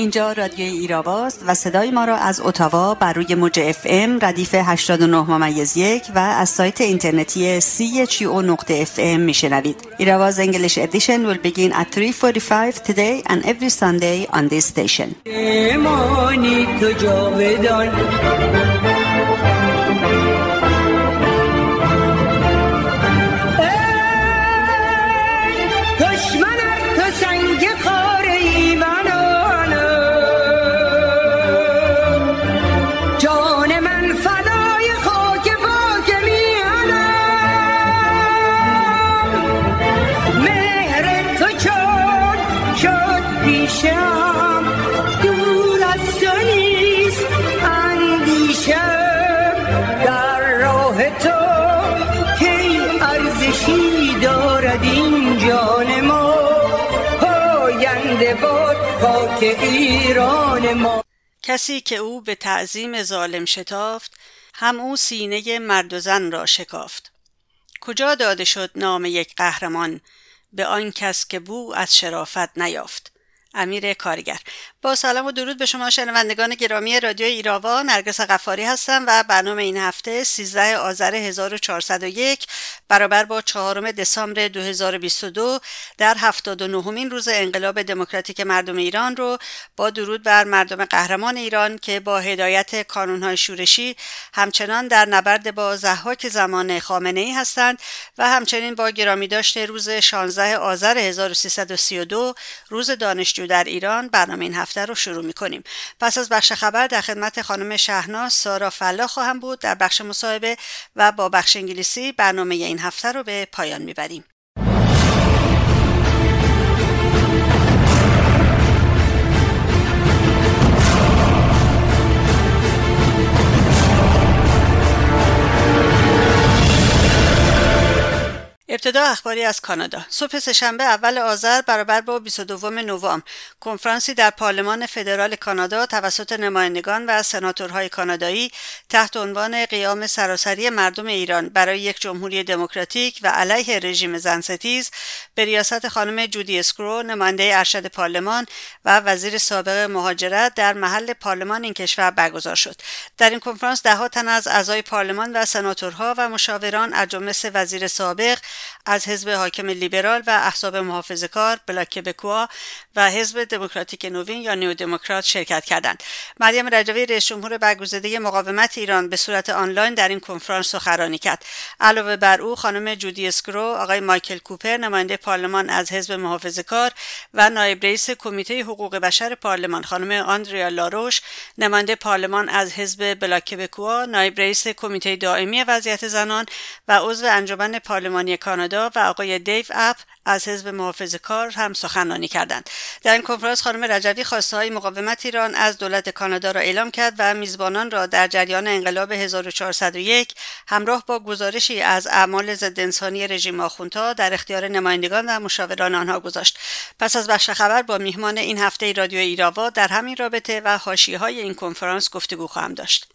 اینجا رادیوی ایراواست و صدای ما را از اتاوا بر روی موج اف ام ردیف 89 ممیز یک و از سایت اینترنتی او نقطه اف ام میشنوید. Irava's English edition will begin at 3.45 today and every Sunday on this station. کسی که او به تعظیم ظالم شتافت هم او سینه مرد و زن را شکافت. کجا داده شد نام یک قهرمان؟ به آن کس که بو از شرافت نیافت. امیر کارگر با سلام و درود به شما شنوندگان گرامی رادیو ایراوا. نرگس قفاری هستم و برنامه این هفته 13 آذر 1401 برابر با چهارم دسامبر 2022 در 79 مین روز انقلاب دموکراتیک مردم ایران رو با درود بر مردم قهرمان ایران که با هدایت کانونهای شورشی همچنان در نبرد با زحاک زمان خامنه ای هستند و همچنین با گرامی داشته روز 16 آذر 1332 روز دانشجو در ایران برنامه این هفته هفته رو شروع می کنیم پس از بخش خبر در خدمت خانم شهناز سارا فلا خواهم بود. در بخش مصاحبه و با بخش انگلیسی برنامه این هفته رو به پایان می‌بریم. ابتدا اخباری از کانادا. صبح سهشنبه اول آذر برابر با 22 نوامبر. کنفرانسی در پارلمان فدرال کانادا توسط نمایندگان و سناتورهای کانادایی تحت عنوان قیام سراسری مردم ایران برای یک جمهوری دموکراتیک و علیه رژیم زنستیز به ریاست خانم جودی اسکرو نماینده ارشد پارلمان و وزیر سابق مهاجرت در محل پارلمان این کشور برگزار شد. در این کنفرانس دهها تن از اعضای پارلمان و سناتورها و مشاوران از جمله وزیر سابق از حزب حاکم لیبرال و احزاب محافظه کار بلاک کبکوا و حزب دموکراتیک نوین یا New Democrat شرکت کردند. مریم رجوی رئیس جمهور برگزیده مقاومت ایران به صورت آنلاین در این کنفرانس سخنرانی کرد. علاوه بر او خانم جودی اسگرو آقای مایکل کوپر نماینده پارلمان از حزب محافظه کار و نایب رئیس کمیته حقوق بشر پارلمان خانم آندریا لاروش نماینده پارلمان از حزب بلاک کبکوا نایب رئیس کمیته دائمی وضعیت زنان و عضو انجمن پارلمانی کانادا و آقای دیو اپ از حزب محافظ کار هم سخنرانی کردند. در این کنفرانس خانم رجوی خواسته های مقاومت ایران از دولت کانادا را اعلام کرد و میزبانان را در جریان انقلاب 1401 همراه با گزارشی از اعمال ضد انسانی رژیم آخوندها در اختیار نمایندگان و مشاوران آنها گذاشت. پس از بخش خبر با میهمان این هفته رادیو ایراوا در همین رابطه و های این کنفرانس گفتگو خواهم داشت.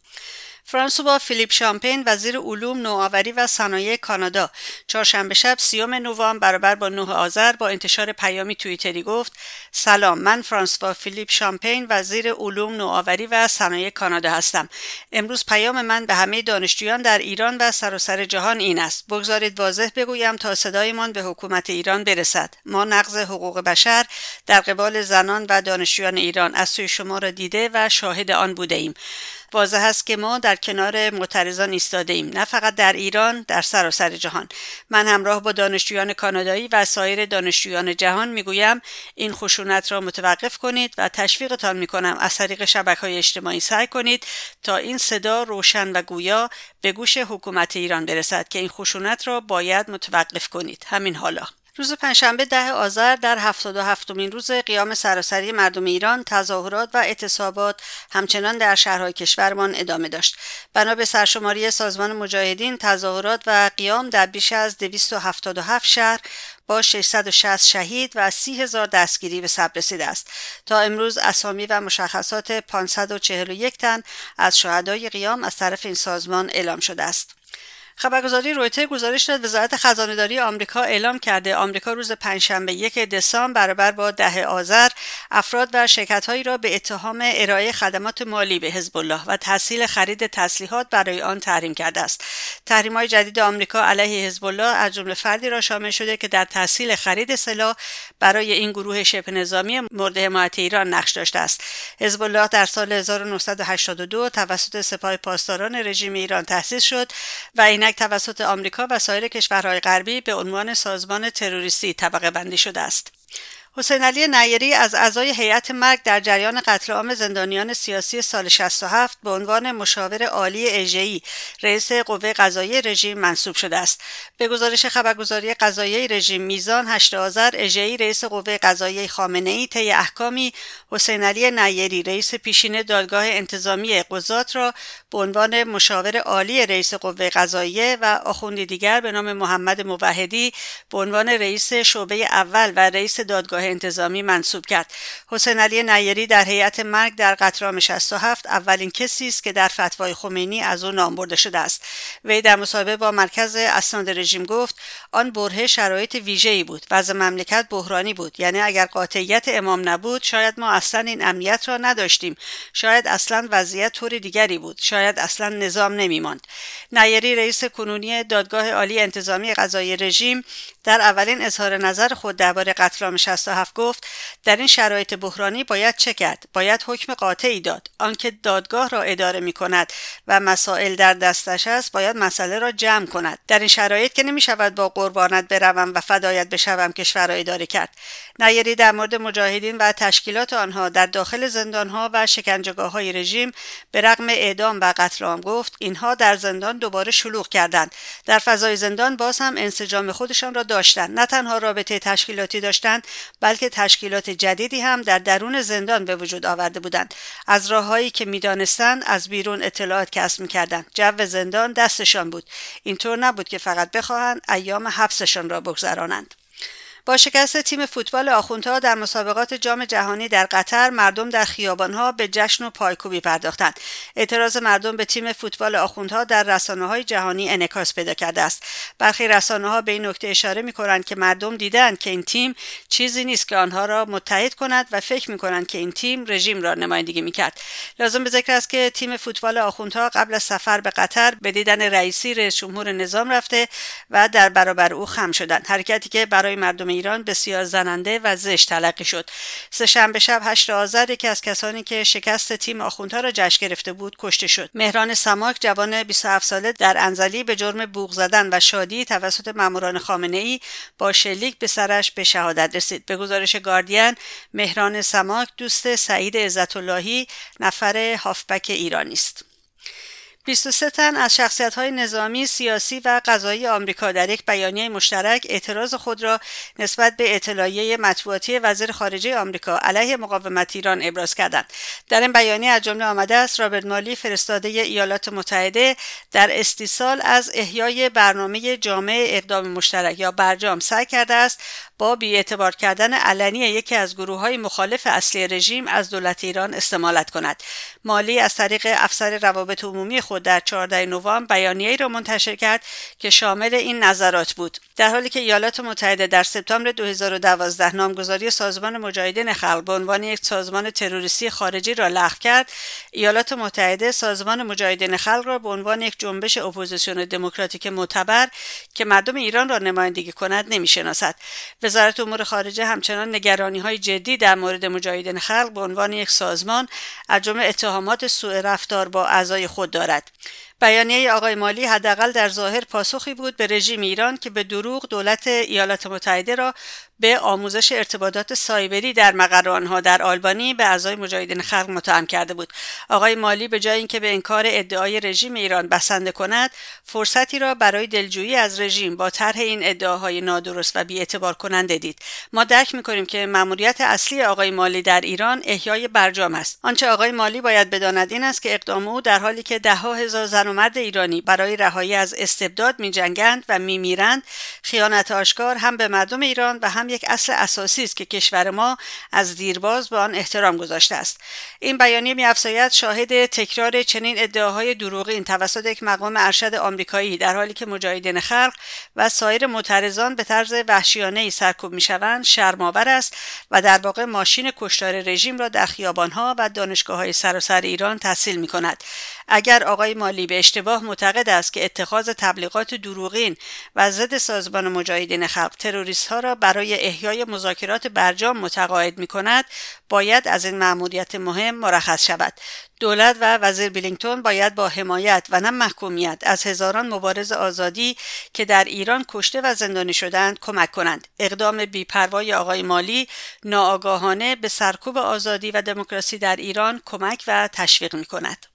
فرانسوا فیلیپ شامپین وزیر علوم نوآوری و صنایع کانادا. چهارشنبه شب سی‌ام نوامبر برابر با 9 آذر با انتشار پیامی توییتری گفت سلام من فرانسوا فیلیپ شامپین وزیر علوم نوآوری و صنایع کانادا هستم. امروز پیام من به همه دانشجویان در ایران و سراسر جهان این است. بگذارید واضح بگویم تا صدایمان به حکومت ایران برسد. ما نقض حقوق بشر در قبال زنان و دانشجویان ایران از سوی شما را دیده و شاهد آن بوده ایم. واضح است که ما در کنار معترضان ایستاده ایم نه فقط در ایران در سراسر جهان. من همراه با دانشجویان کانادایی و سایر دانشجویان جهان می‌گویم این خشونت را متوقف کنید و تشویقتان می‌کنم. از طریق شبکه های اجتماعی سعی کنید تا این صدا روشن و گویا به گوش حکومت ایران برسد که این خشونت را باید متوقف کنید. همین حالا. روز پنجشنبه ده آذر در 77 هفتمین روز قیام سراسری مردم ایران تظاهرات و اعتصابات همچنان در شهرهای کشورمان ادامه داشت. بنا به سرشماری سازمان مجاهدین تظاهرات و قیام در بیش از 277 شهر با 660 شهید و 30 هزار دستگیری به ثبت رسیده است. تا امروز اسامی و مشخصات 541 تن از شهدای قیام از طرف این سازمان اعلام شده است. خبرگزاری رویتر گزارش داد. وزارت خزانهداری آمریکا اعلام کرده آمریکا روز پنجشنبه یک دسامبر برابر با ده آذر افراد و شرکتهایی را به اتهام ارائه خدمات مالی به حزب الله و تحصیل خرید تسلیحات برای آن تحریم کرده است. های جدید آمریکا علیه حزب الله از جمله فردی را شامل شده که در تحصیل خرید سلاح برای این گروه شبه نظامی مورد حمایت ایران نقش داشته است. حزب الله در سال 1982 توسط سپاه پاسداران رژیم ایران تأسیس شد و اینک توسط آمریکا و سایر کشورهای غربی به عنوان سازمان تروریستی طبقه بندی شده است. حسین علی نیری از اعضای هیئت مرگ در جریان قتل عام زندانیان سیاسی سال 67 به عنوان مشاور عالی اژه‌ای رئیس قوه قضایی رژیم منصوب شده است. به گزارش خبرگزاری قضایی رژیم میزان 8 آذر اژه‌ای رئیس قوه قضایی خامنه‌ای طی احکامی حسین علی نیری رئیس پیشین دادگاه انتظامی قضات را به عنوان مشاور عالی رئیس قوه قضاییه و آخوندی دیگر به نام محمد موحدی به عنوان رئیس شعبه اول و رئیس دادگاه انتظامی منصوب کرد. حسین علی نیری در هیئت مرگ در قطرام 67 اولین کسی است که در فتوای خمینی از او نام برده شده است. وی در مصاحبه با مرکز اسناد رژیم گفت آن برهه شرایط ویژه‌ای بود. وضع مملکت بحرانی بود. یعنی اگر قاطعیت امام نبود شاید ما اصلا این امنیت را نداشتیم. شاید اصلا وضعیت طور دیگری بود. شاید اصلا نظام نمیماند. نیری رئیس کنونی دادگاه عالی انتظامی قضایی رژیم در اولین اظهار نظر خود درباره قتل عام 67 گفت در این شرایط بحرانی باید چه کرد؟ باید حکم قاطعی داد. آنکه دادگاه را اداره می کند و مسائل در دستش است باید مسئله را جمع کند. در این شرایط که نمی شود با قربانت بروم و فدایت بشوم کشور را اداره کرد. نیری در مورد مجاهدین و تشکیلات آنها در داخل زندانها و شکنجهگاه های رژیم به رغم اعدام و قتل عام گفت اینها در زندان دوباره شلوغ کردند. در فضای زندان باز هم انسجام خودشان را داشتند نه تنها رابطه تشکیلاتی داشتند بلکه تشکیلات جدیدی هم در درون زندان به وجود آورده بودند. از راههایی که می‌دانستند از بیرون اطلاعات کسب می‌کردند. جو زندان دستشان بود. اینطور نبود که فقط بخواهند ایام حبسشان را بگذرانند. با شکست تیم فوتبال آخوندها در مسابقات جام جهانی در قطر مردم در خیابانها به جشن و پایکوبی پرداختند. اعتراض مردم به تیم فوتبال آخوندها در رسانه های جهانی انعکاس پیدا کرده است. برخی رسانه ها به این نکته اشاره می کنند که مردم دیدند که این تیم چیزی نیست که آنها را متحد کند و فکر می کنند که این تیم رژیم را نمایندگی می کرد لازم به ذکر است که تیم فوتبال آخوندها قبل از سفر به قطر به دیدن رئیسی رئیس جمهور نظام رفته و در برابر او خم شدند. حرکتی که برای مردم ایران بسیار زننده و زشت تلقی شد. سهشنبه شب هشت آذر یکی از کسانی که شکست تیم آخوندها را جشن گرفته بود کشته شد. مهران سماک جوان 27 ساله در انزلی به جرم بوغ زدن و شادی توسط ماموران خامنه ای با شلیک به سرش به شهادت رسید. به گزارش گاردین مهران سماک دوست سعید عزت اللهی نفر هافبک ایرانی است. 23 تن از شخصیت های نظامی، سیاسی و قضایی آمریکا در یک بیانیه مشترک اعتراض خود را نسبت به اطلاعیه مطبوعاتی وزیر خارجه آمریکا علیه مقاومت ایران ابراز کردند. در این بیانیه از جمله آمده است رابرت مالی فرستاده ایالات متحده در استیصال از احیای برنامه جامعه اقدام مشترک یا برجام سعی کرده است با بیاعتبار کردن علنی یکی از گروه های مخالف اصلی رژیم از دولت ایران استمالت کند. مالی از طریق افسر روابط عمومی خود در 14 نوامبر بیانیه‌ای را منتشر کرد که شامل این نظرات بود در حالی که ایالات متحده در سپتامبر 2012 نامگذاری سازمان مجاهدین خلق به عنوان یک سازمان تروریستی خارجی را لغو کرد ایالات متحده سازمان مجاهدین خلق را به عنوان یک جنبش اپوزیسیون دموکراتیک معتبر که مردم ایران را نمایندگی کند نمی‌شناسد وزارت امور خارجه همچنان نگرانی های جدی در مورد مجاهدین خلق به عنوان یک سازمان از جمله اتهامات سوء رفتار با اعضای خود دارد. بیانیه آقای مالی حداقل در ظاهر پاسخی بود به رژیم ایران که به دروغ دولت ایالات متحده را به آموزش ارتباطات سایبری در مقر آنها در آلبانی به اعضای مجاهدین خلق متهم کرده بود. آقای مالی به جای اینکه به انکار ادعای رژیم ایران بسنده کند فرصتی را برای دلجویی از رژیم با طرح این ادعاهای نادرست و بیاعتبار کننده دید. ما درک می‌کنیم که مأموریت اصلی آقای مالی در ایران احیای برجام است. آنچه آقای مالی باید بداند این است که اقدام او در حالی که دهها هزار زن زن و مرد ایرانی. برای رهایی از استبداد می جنگند و می میرند خیانت آشکار هم به مردم ایران و هم یک اصل اساسی است که کشور ما از دیرباز به آن احترام گذاشته است. این بیانیه می شاهد تکرار چنین ادعاهای دروغین توسط یک مقام ارشد آمریکایی در حالی که مجاهدین خلق و سایر معترضان به طرز وحشیانه ای سرکوب می شوند شرمآور است و در واقع ماشین کشتار رژیم را در خیابانها و دانشگاه های سراسر ایران تحصیل می کند اگر آقای مالی به اشتباه معتقد است که اتخاذ تبلیغات دروغین و ضد سازمان مجاهدین خلق تروریست ها را برای احیای مذاکرات برجام متقاعد می کند باید از این مأموریت مهم مرخص شود. دولت و وزیر بیلینگتون باید با حمایت و نه محکومیت از هزاران مبارز آزادی که در ایران کشته و زندانی شدند کمک کنند. اقدام بیپروای آقای مالی ناآگاهانه به سرکوب آزادی و دموکراسی در ایران کمک و تشویق می کند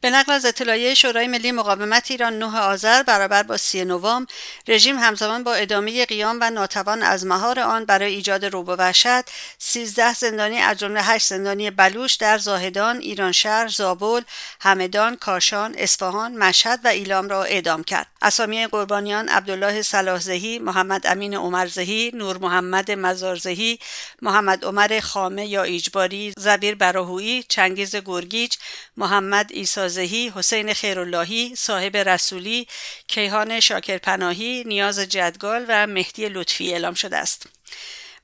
به نقل از اطلاعیه شورای ملی مقاومت ایران 9 آذر برابر با 30 نوامبر رژیم همزمان با ادامه قیام و ناتوان از مهار آن برای ایجاد روب و وحشت 13 زندانی از جمله 8 زندانی بلوش در زاهدان، ایرانشهر، زابل، همدان، کاشان، اصفهان، مشهد و ایلام را اعدام کرد. اسامی قربانیان عبدالله صلاحزهی، محمد امین عمرزهی، نور محمد مزارزهی، محمد عمر خامه یا ایجباری، زبیر براهویی، چنگیز گرگیچ، محمد ایسازهی، حسین خیراللهی، صاحب رسولی، کیهان شاکرپناهی، نیاز جدگال و مهدی لطفی اعلام شده است.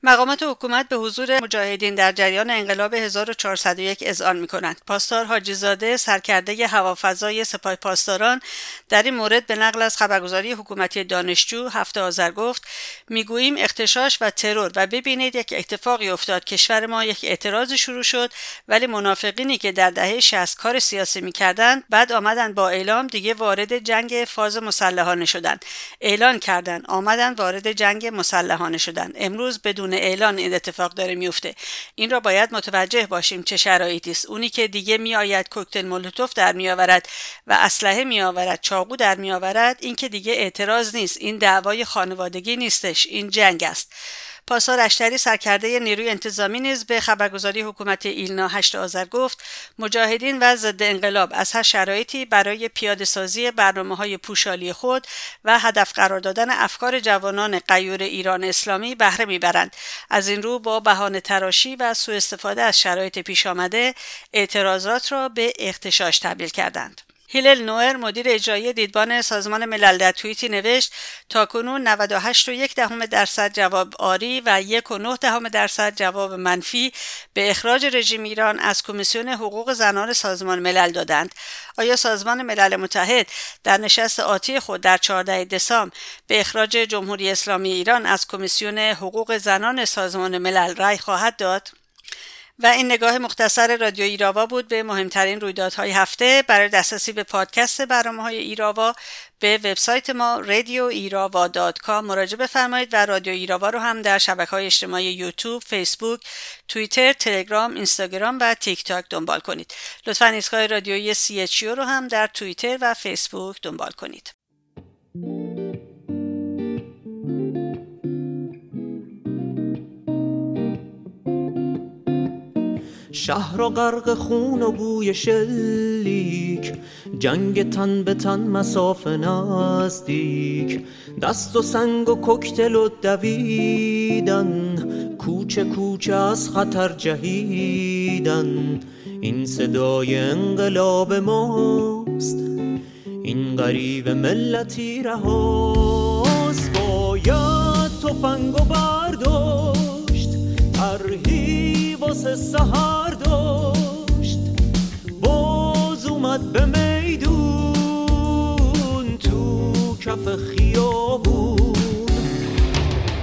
مقامات حکومت به حضور مجاهدین در جریان انقلاب 1401 اذعان می کنند. پاسدار حاجیزاده سرکرده هوافضای سپاه پاسداران در این مورد به نقل از خبرگزاری حکومتی دانشجو هفته آذر گفت می‌گوییم اختشاش و ترور و ببینید یک اتفاقی افتاد. کشور ما یک اعتراض شروع شد ولی منافقینی که در دهه 60 کار سیاسی می‌کردند بعد آمدن با اعلام دیگه وارد جنگ فاز مسلحانه شدند. اعلان کردند آمدن وارد جنگ مسلحانه شدند. امروز بدون اعلان این اتفاق داره میفته. این را باید متوجه باشیم چه شرایطی است. اونی که دیگه میآید کوکتل مولوتوف در میآورد و اسلحه میآورد چاقو در میآورد این که دیگه اعتراض نیست. این دعوای خانوادگی نیستش. این جنگ است. پاسار اشتری سرکرده نیروی انتظامی نیز به خبرگزاری حکومت ایلنا هشت آذر گفت مجاهدین و ضد انقلاب از هر شرایطی برای پیاده سازی برنامه های پوشالی خود و هدف قرار دادن افکار جوانان قیور ایران اسلامی بهره می‌برند. از این رو با بهانه تراشی و سوء استفاده از شرایط پیش آمده اعتراضات را به اختشاش تبدیل کردند. هیلل نوئر مدیر اجرایی دیدبان سازمان ملل در توییتی نوشت تا کنون 98 و دهم درصد جواب آری و یک و نه دهم درصد جواب منفی به اخراج رژیم ایران از کمیسیون حقوق زنان سازمان ملل دادند. آیا سازمان ملل متحد در نشست آتی خود در 14 دسامبر به اخراج جمهوری اسلامی ایران از کمیسیون حقوق زنان سازمان ملل رأی خواهد داد؟ و این نگاه مختصر رادیو ایراوا بود به مهمترین رویدادهای هفته برای دسترسی به پادکست برنامه های ایراوا به وبسایت ما ایراوا مراجعه بفرمایید و رادیو ایراوا رو هم در شبکه های اجتماعی یوتیوب، فیسبوک، توییتر، تلگرام، اینستاگرام و تیک تاک دنبال کنید. لطفا ایستگاه رادیویی سی رو هم در توییتر و فیسبوک دنبال کنید. شهر و غرق خون و بوی شلیک. جنگ تن به تن مسافه نزدیک دست و سنگ و کوکتل و دویدن. کوچه کوچه از خطر جهیدن. این صدای انقلاب ماست. این غریب ملتی رهاست. باید تفنگ و برداشت. ترهی واسه سهر داشت. باز اومد به میدون تو کف خیابون.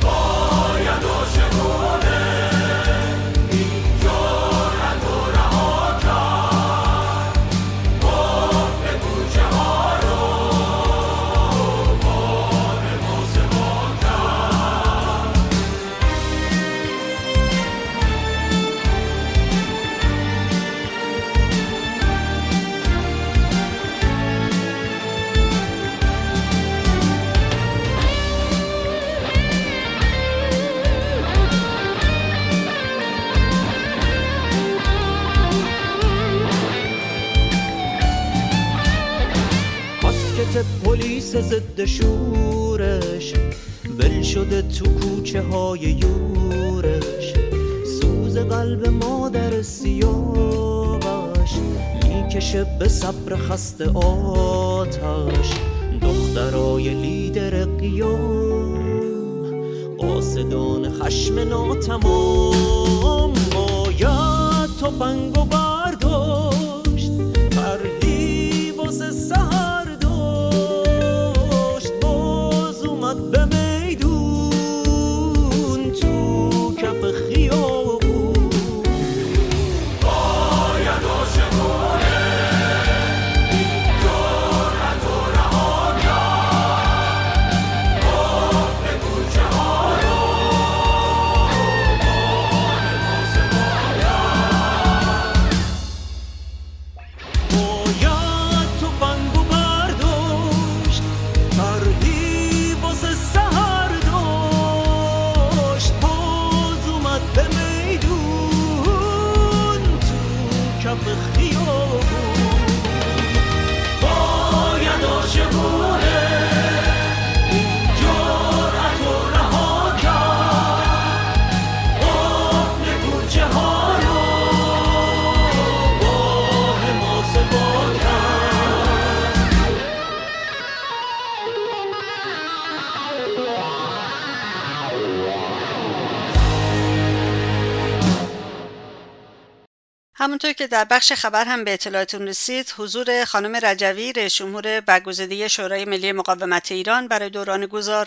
حرکت پلیس ضد شورش. ول شده تو کوچه های یورش. سوز قلب مادر سیاوش. می‌کشه به صبر خسته آتش. دخترای لیدر قیام. قاصدان خشم ناتمام. باید تفنگ و برداشت همونطور که در بخش خبر هم به اطلاعاتون رسید حضور خانم رجوی رئیس جمهور برگزیده شورای ملی مقاومت ایران برای دوران گذار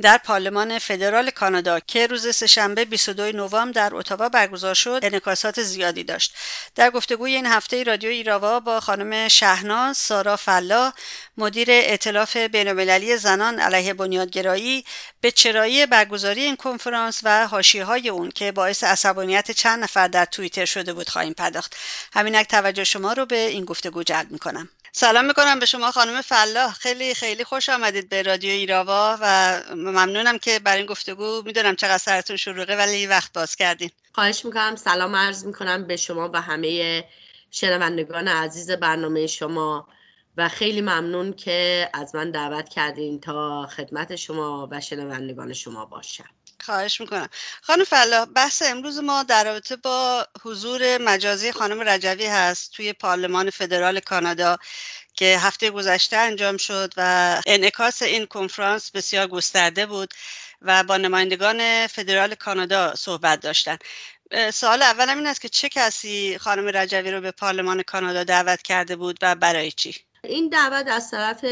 در پارلمان فدرال کانادا که روز سهشنبه 22 نوامبر در اتاوا برگزار شد انعکاسات زیادی داشت. در گفتگوی این هفته رادیو ایراوا با خانم شهناز سارا فلا مدیر ائتلاف بینالمللی زنان علیه بنیادگرایی به چرایی برگزاری این کنفرانس و حاشیه‌های اون که باعث عصبانیت چند نفر در توییتر شده بود خواهیم پرداخت. همینک توجه شما رو به این گفتگو جلب می‌کنم. سلام می‌کنم به شما خانم فلاح. خیلی خیلی خوش آمدید به رادیو ایراوا و ممنونم که برای این گفتگو می‌دونم چقدر سرتون شلوغه ولی وقت باز کردین. خواهش می‌کنم. سلام عرض می‌کنم به شما و همه شنوندگان عزیز برنامه شما. و خیلی ممنون که از من دعوت کردین تا خدمت شما و شنوندگان شما باشم. خواهش می‌کنم. خانم فلاح بحث امروز ما در رابطه با حضور مجازی خانم رجوی هست توی پارلمان فدرال کانادا که هفته گذشته انجام شد و انعکاس این کنفرانس بسیار گسترده بود و با نمایندگان فدرال کانادا صحبت داشتن. سوال اولم این است که چه کسی خانم رجوی رو به پارلمان کانادا دعوت کرده بود و برای چی؟ این دعوت از طرف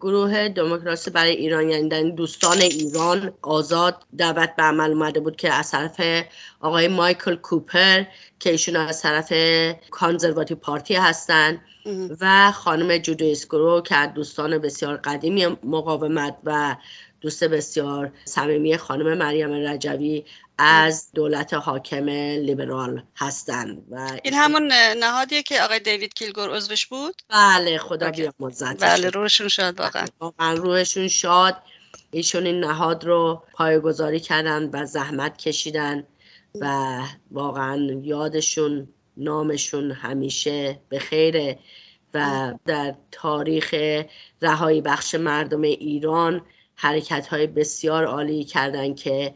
گروه دموکراسی برای ایران یعنی دوستان ایران آزاد دعوت به عمل اومده بود که از طرف آقای مایکل کوپر که ایشون از طرف کانزرواتیو پارتی هستند و خانم جودو اسکرو که دوستان بسیار قدیمی مقاومت و دوست بسیار صمیمی خانم مریم رجوی از دولت حاکم لیبرال هستند و این همون نهادیه که آقای دیوید کیلگور عضوش بود؟ بله خدا. بیامرزد بله روشون شد واقعا. واقعا روحشون شاد. ایشون این نهاد رو پایگذاری کردن و زحمت کشیدن و واقعا یادشون نامشون همیشه به خیره و در تاریخ رهایی بخش مردم ایران حرکت های بسیار عالی کردن که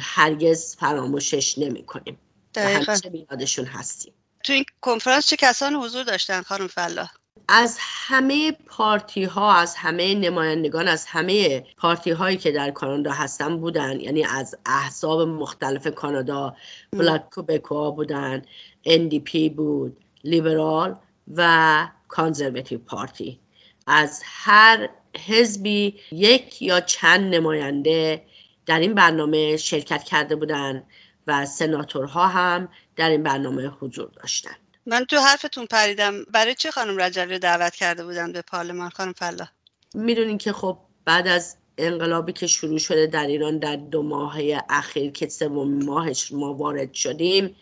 هرگز فراموشش نمی کنیم همیشه به یادشون هستیم. تو این کنفرانس چه کسان حضور داشتن خانم فلاح؟ از همه پارتی ها از همه نمایندگان از همه پارتی هایی که در کانادا هستن بودن یعنی از احزاب مختلف کانادا بلاک کوبکوا بودن NDP بود لیبرال و کانزرواتیو پارتی. از هر حزبی یک یا چند نماینده در این برنامه شرکت کرده بودند و سناتورها هم در این برنامه حضور داشتند من تو حرفتون پریدم. برای چه خانم رجوی رو دعوت کرده بودن به پارلمان خانم فلاح می‌دونین که خب بعد از انقلابی که شروع شده در ایران در دو ماهه اخیر که سوم ماهش ما وارد شدیم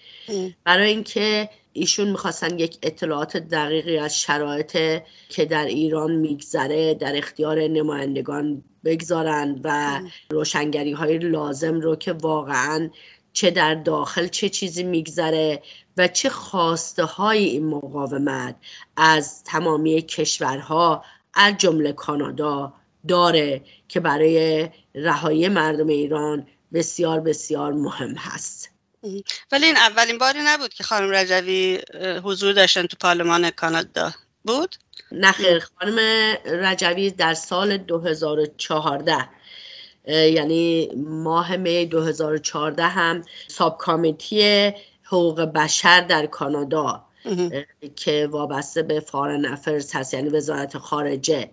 برای اینکه ایشون می‌خواستن یک اطلاعات دقیقی از شرایط که در ایران میگذره در اختیار نمایندگان بگذارن و روشنگری های لازم رو که واقعا چه در داخل چه چیزی میگذره و چه خواسته های این مقاومت از تمامی کشورها از جمله کانادا داره که برای رهایی مردم ایران بسیار بسیار مهم هست. ولی این اولین باری نبود که خانم رجوی حضور داشتن تو پارلمان کانادا. بود؟ نخیر خانم رجوی در سال 2014 یعنی ماه می 2014 هم ساب کامیتی حقوق بشر در کانادا که وابسته به فارن افرز هست یعنی وزارت خارجه.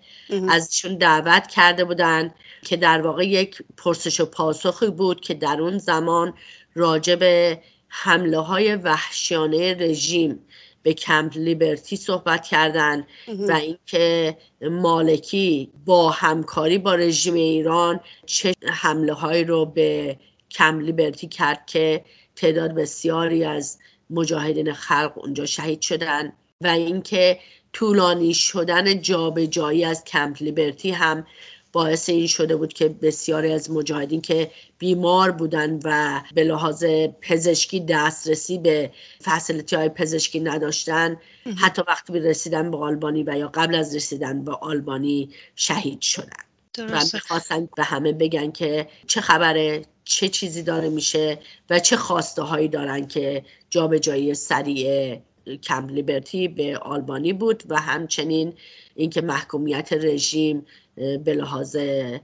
ازشون دعوت کرده بودن که در واقع یک پرسش و پاسخی بود که در اون زمان راجع به حمله های وحشیانه رژیم به کمپ لیبرتی صحبت کردن و اینکه مالکی با همکاری با رژیم ایران چه حمله هایی رو به کمپ لیبرتی کرد که تعداد بسیاری از مجاهدین خلق اونجا شهید شدن و اینکه طولانی شدن جابجایی از کمپ لیبرتی هم باعث این شده بود که بسیاری از مجاهدین که بیمار بودن و به لحاظ پزشکی دسترسی به فسیلیتی های پزشکی نداشتن حتی وقتی رسیدن به آلبانی و یا قبل از رسیدن به آلبانی شهید شدن. و می‌خواستن به همه بگن که چه خبره چه چیزی داره میشه و چه خواسته هایی دارن که جابجایی سریع کمپ لیبرتی به آلبانی بود و همچنین اینکه محکومیت رژیم به لحاظ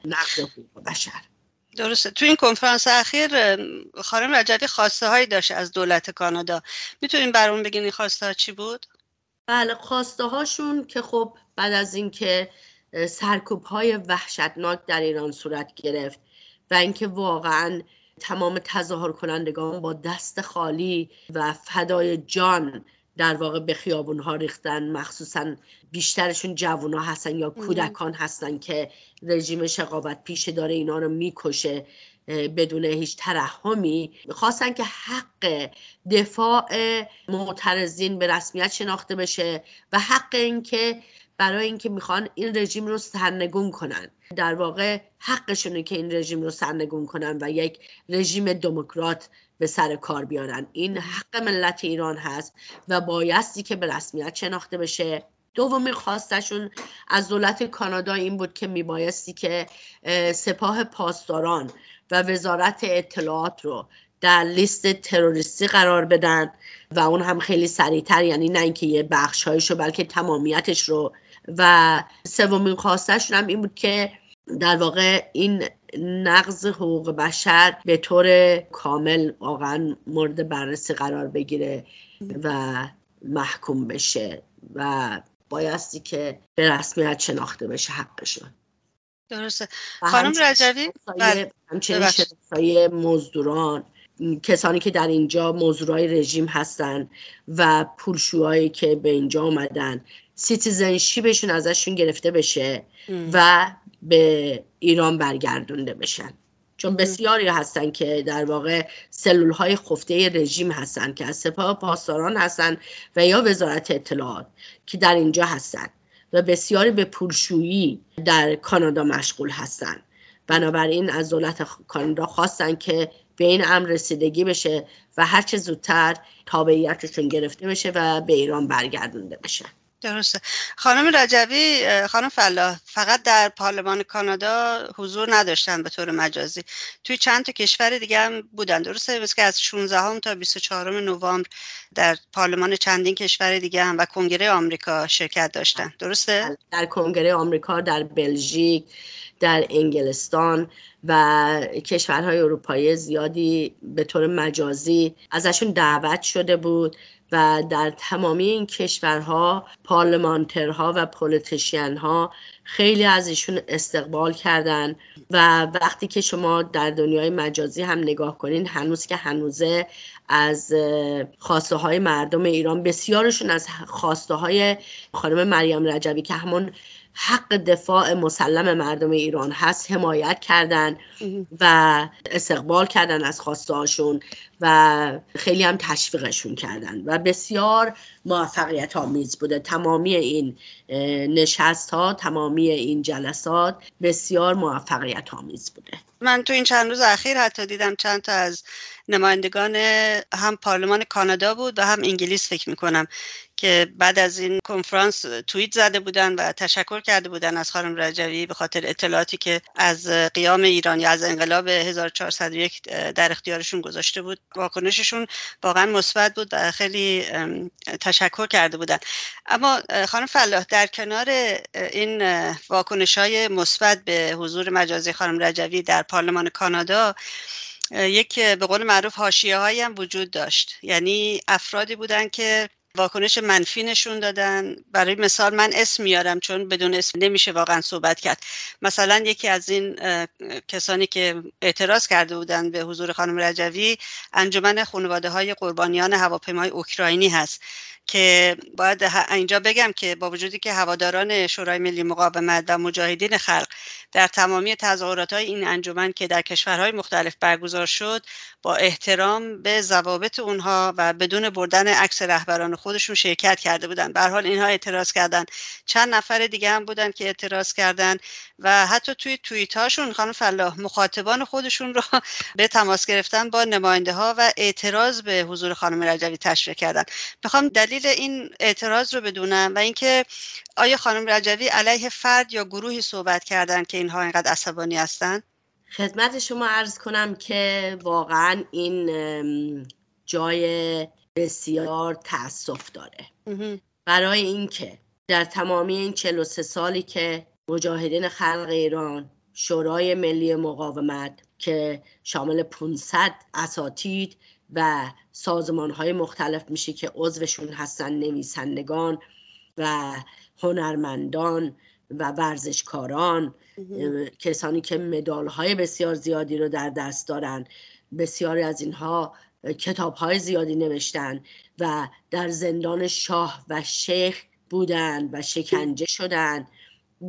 نقض حقوق بشر. درسته. تو این کنفرانس اخیر خانم رجبی خواسته هایی داشت از دولت کانادا. می‌تونیم برامون بگین این خواسته ها چی بود؟ بله خواسته هاشون که خب بعد از اینکه سرکوب های وحشتناک در ایران صورت گرفت و اینکه واقعا تمام تظاهر کنندگان با دست خالی و فدای جان در واقع به خیابون ها ریختن مخصوصا بیشترشون جوان ها هستن یا کودکان هستن که رژیم شقاوت پیش داره اینا رو می‌کشه بدون هیچ ترحمی. خواستن که حق دفاع معترضین به رسمیت شناخته بشه و حق اینکه برای اینکه می‌خوان این رژیم رو سرنگون کنن. در واقع حقشونه که این رژیم رو سرنگون کنن و یک رژیم دموکرات به سر کار بیارن. این حق ملت ایران هست و بایستی که به رسمیت شناخته بشه. دومین خواستشون از دولت کانادا این بود که میبایستی که سپاه پاسداران و وزارت اطلاعات رو در لیست تروریستی قرار بدن و اون هم خیلی سریعتر یعنی نه اینکه یه بخشهایش رو بلکه تمامیتش رو. و سومین خواستشون هم این بود که در واقع این نقض حقوق بشر به طور کامل واقعا مورد بررسی قرار بگیره و محکوم بشه و بایستی که به رسمیت شناخته بشه حقشون. درسته. خانم رجوی بله. همچنین شناسایی مزدوران کسانی که در اینجا مزدورای رژیم هستن و پولشوهایی که به اینجا آمدن سیتیزنشیپشون ازشون گرفته بشه و به ایران برگردونده بشن. چون بسیاری هستن که در واقع سلول های خفته رژیم هستن که از سپاه پاسداران هستن و یا وزارت اطلاعات که در اینجا هستن و بسیاری به پولشویی در کانادا مشغول هستن. بنابراین از دولت کانادا خواستن که به این امر رسیدگی بشه و هرچه زودتر تابعیتشون گرفته بشه و به ایران برگردونده بشه درسته. خانم رجوی خانم فلاح فقط در پارلمان کانادا حضور نداشتن به طور مجازی. توی چند تا کشور دیگه هم بودن. درسته؟ مثل که از 16 هم تا 24 نوامبر در پارلمان چندین کشور دیگه هم و کنگره آمریکا شرکت داشتن. درسته؟ در کنگره آمریکا در بلژیک در انگلستان و کشورهای اروپایی زیادی به طور مجازی ازشون دعوت شده بود. و در تمامی این کشورها پارلمانترها و پولیتیشین ها خیلی از ایشون استقبال کردن و وقتی که شما در دنیای مجازی هم نگاه کنین هنوز که هنوزه از خواسته های مردم ایران بسیارشون از خواسته های خانم مریم رجبی که همون حق دفاع مسلم مردم ایران هست حمایت کردن و استقبال کردن از خواسته هاشون و خیلی هم تشویقشون کردن و بسیار موفقیت آمیز بوده. تمامی این نشست ها تمامی این جلسات بسیار موفقیت آمیز بوده. من تو این چند روز اخیر حتی دیدم چند تا از نمایندگان هم پارلمان کانادا بود و هم انگلیس فکر می‌کنم. که بعد از این کنفرانس توییت زده بودن و تشکر کرده بودن از خانم رجوی به خاطر اطلاعاتی که از قیام ایران یا از انقلاب 1401 در اختیارشون گذاشته بود. واکنششون واقعا مثبت بود و خیلی تشکر کرده بودن. اما خانم فلاح در کنار این واکنش های مثبت به حضور مجازی خانم رجوی در پارلمان کانادا یک به قول معروف حاشیه هایی هم وجود داشت. یعنی افرادی بودن که واکنش منفی نشون دادن. برای مثال من اسم میارم چون بدون اسم نمیشه واقعا صحبت کرد. مثلا یکی از این کسانی که اعتراض کرده بودن به حضور خانم رجوی انجمن خانواده های قربانیان هواپیمای اوکراینی هست. که باید اینجا بگم که با وجودی که هواداران شورای ملی مقاومت و مجاهدین خلق در تمامی تظاهرات های این انجمن که در کشورهای مختلف برگزار شد با احترام به ضوابط اونها و بدون بردن عکس رهبران خودشون شرکت کرده بودن. به حال اینها اعتراض کردن. چند نفر دیگه هم بودن که اعتراض کردن و حتی توی توییت هاشون خانم فلاح مخاطبان خودشون رو به تماس گرفتن با نماینده ها و اعتراض به حضور خانم رجوی تشریح کردن. می‌خوام دلیل این اعتراض رو بدونم و اینکه آیا خانم رجوی علیه فرد یا گروهی صحبت کردن که اینها اینقدر عصبانی هستند خدمت شما عرض کنم که واقعا این جای بسیار تاسف داره. برای اینکه در تمامی این 43 سالی که مجاهدین خلق ایران شورای ملی مقاومت که شامل 500 اساتید و سازمان های مختلف میشه که عضوشون هستن نویسندگان و هنرمندان و ورزشکاران کسانی که مدال های بسیار زیادی رو در دست دارن. بسیاری از اینها کتاب های زیادی نوشتن و در زندان شاه و شیخ بودن و شکنجه شدن.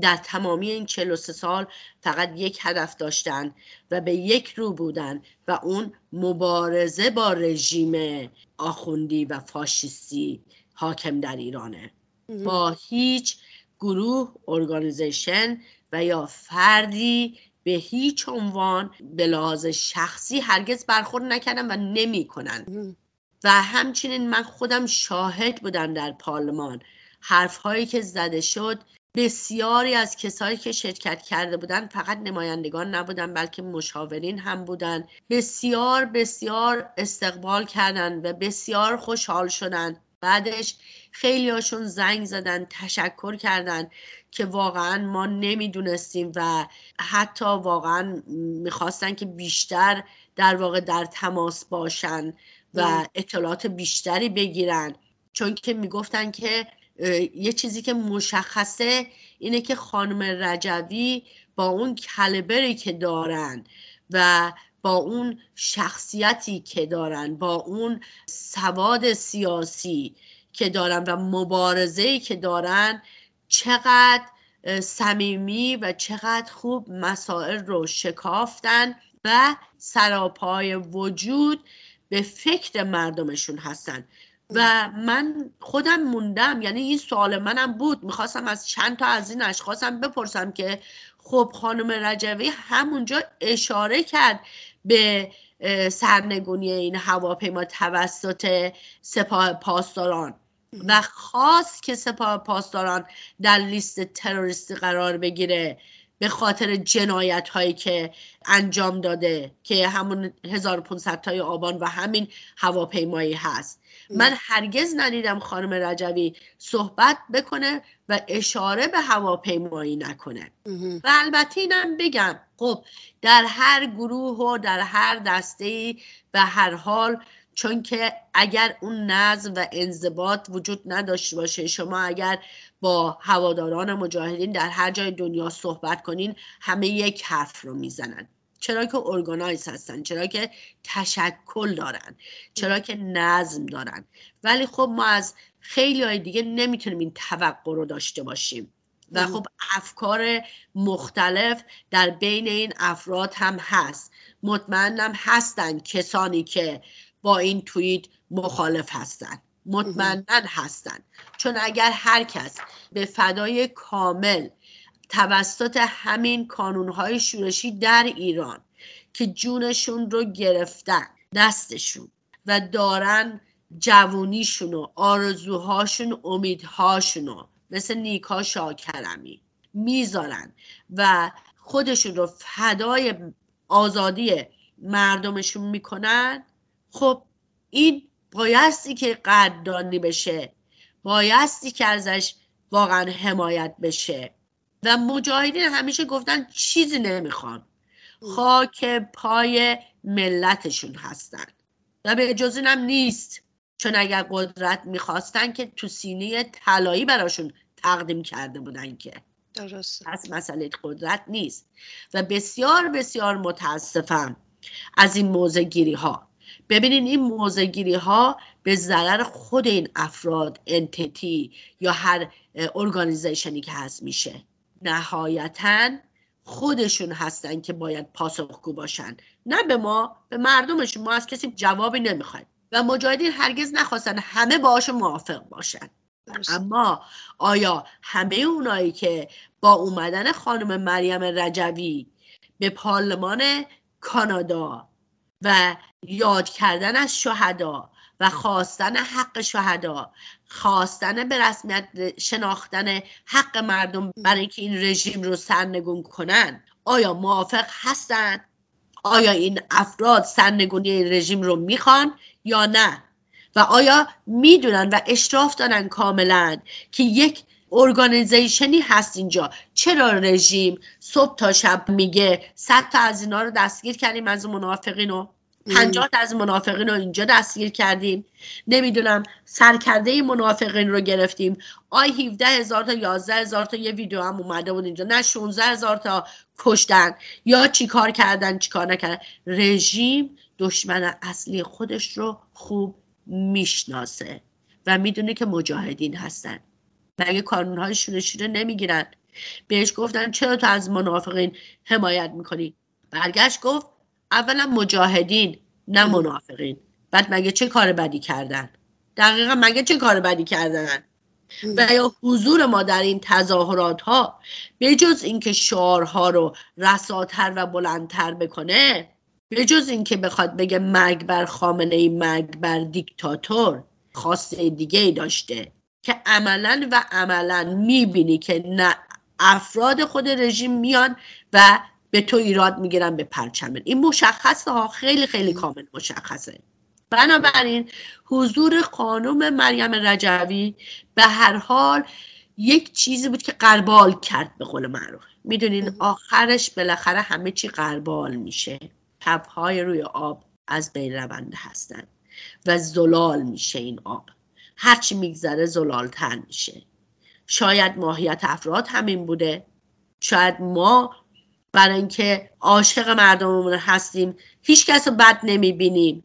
در تمامی این 43 سال فقط یک هدف داشتن و به یک رو بودن و اون مبارزه با رژیم آخوندی و فاشیستی حاکم در ایرانه. با هیچ گروه ارگانیزیشن و یا فردی به هیچ عنوان به لحاظ شخصی هرگز برخورد نکردن و نمی کنن و همچنین من خودم شاهد بودم در پارلمان. حرف هایی که زده شد بسیاری از کسایی که شرکت کرده بودن فقط نمایندگان نبودن بلکه مشاورین هم بودن. بسیار بسیار استقبال کردن و بسیار خوشحال شدن. بعدش خیلی هاشون زنگ زدن تشکر کردن که واقعا ما نمی‌دونستیم و حتی واقعا می‌خواستن که بیشتر در واقع در تماس باشن و اطلاعات بیشتری بگیرن. چون که می‌گفتن که یه چیزی که مشخصه اینه که خانم رجوی با اون کلبری که دارن و با اون شخصیتی که دارن با اون سواد سیاسی که دارن و مبارزه که دارن چقدر صمیمی و چقدر خوب مسائل رو شکافتن و سراپای وجود به فکر مردمشون هستن. و من خودم موندم یعنی این سوال منم بود. می‌خواستم از چند تا از این اشخاصم بپرسم که خب خانم رجوی همونجا اشاره کرد به سرنگونی این هواپیما توسط سپاه پاسداران و خواست که سپاه پاسداران در لیست تروریستی قرار بگیره به خاطر جنایت هایی که انجام داده که همون 1500 تای آبان و همین هواپیمایی هست. من هرگز ندیدم خانم رجوی صحبت بکنه و اشاره به هواپیمایی نکنه. و البته اینم بگم خب در هر گروه و در هر دسته به هر حال چون که اگر اون نظم و انضباط وجود نداشته باشه شما اگر با هواداران مجاهدین در هر جای دنیا صحبت کنین همه یک حرف رو می‌زنن. چرا که ارگانایز هستن چرا که تشکل دارن چرا که نظم دارن. ولی خب ما از خیلی های دیگه نمی‌تونیم این توقع رو داشته باشیم. و خب افکار مختلف در بین این افراد هم هست. مطمئنم هستن کسانی که با این توییت مخالف هستن. مطمئنا هستن. چون اگر هر کس به فدای کامل توسط همین کانونهای شورشی در ایران که جونشون رو گرفتن دستشون و دارن جوونیشون و آرزوهاشون امیدهاشون رو مثل نیکا شاکرمی می‌ذارن و خودشون رو فدای آزادی مردمشون می‌کنن. خب این بایستی که قدردانی بشه بایستی که ازش واقعا حمایت بشه. و مجاهدین همیشه گفتن چیزی نمی‌خوان. خاک پای ملتشون هستن. و به اجازه هم نیست. چون اگر قدرت می‌خواستن که تو سینه طلایی براشون تقدیم کرده بودن که. درست پس مسئله قدرت نیست. و بسیار بسیار متاسفم از این موزه گیری ها ببینین این موزه گیری ها به ضرر خود این افراد انتیتی یا هر ارگانیزیشنی که هست میشه. نهایتا خودشون هستن که باید پاسخگو باشن. نه به ما به مردمشون. ما از کسی جوابی نمی‌خوایم. و مجاهدین هرگز نخواستن همه باشون موافق باشن. اما آیا همه اونایی که با اومدن خانم مریم رجوی به پارلمان کانادا و یاد کردن از شهدا و خواستن حق شهدا خواستن به رسمیت شناختن حق مردم برای اینکه این رژیم رو سرنگون کنن. آیا موافق هستن؟ آیا این افراد سرنگونی این رژیم رو می‌خوان یا نه؟ و آیا می‌دونن و اشراف دارن کاملا که یک ارگانیزیشنی هست اینجا؟ چرا رژیم صبح تا شب میگه صد تا از اینا رو دستگیر کردیم از منافقین رو پنجاه از منافقین رو اینجا دستگیر کردیم. نمی‌دونم سرکرده منافقین رو گرفتیم. آی 17 هزار تا 11 هزار تا یه ویدیو هم اومده بود اینجا. نه 16 هزار تا کشتن. یا چیکار کردن چیکار نکردن. رژیم دشمن اصلی خودش رو خوب می‌شناسه و می‌دونه که مجاهدین هستن. مگه کانونهای شورشی رو نمی‌گیرن. بهش گفتن چرا تو از منافقین حمایت می‌کنی؟ برگشت گفت اولا مجاهدین نه منافقین. بعد مگه چه کار بدی کردن؟ دقیقا مگه چه کار بدی کردن؟ و یا حضور ما در این تظاهرات ها به جز اینکه شعارها رو رساتر و بلندتر بکنه به جز اینکه بخواد بگه مرگ بر خامنه ای مرگ بر دیکتاتور خواسته دیگه ای داشته که عملا و عملا می‌بینی که نه افراد خود رژیم میان و به تو ایراد می‌گیرن به پرچمن. این مشخصه ها خیلی خیلی کامل مشخصه. بنابراین حضور خانم مریم رجوی به هر حال یک چیزی بود که قربال کرد به قول معروف. می‌دونین آخرش بالاخره همه چی قربال میشه. کپهای روی آب از بین رونده هستن و زلال میشه این آب. هرچی میگذره زلالتر میشه. شاید ماهیت افراد همین بوده. شاید ما برای اینکه عاشق مردممون هستیم. هیچ کس رو بد نمی‌بینیم.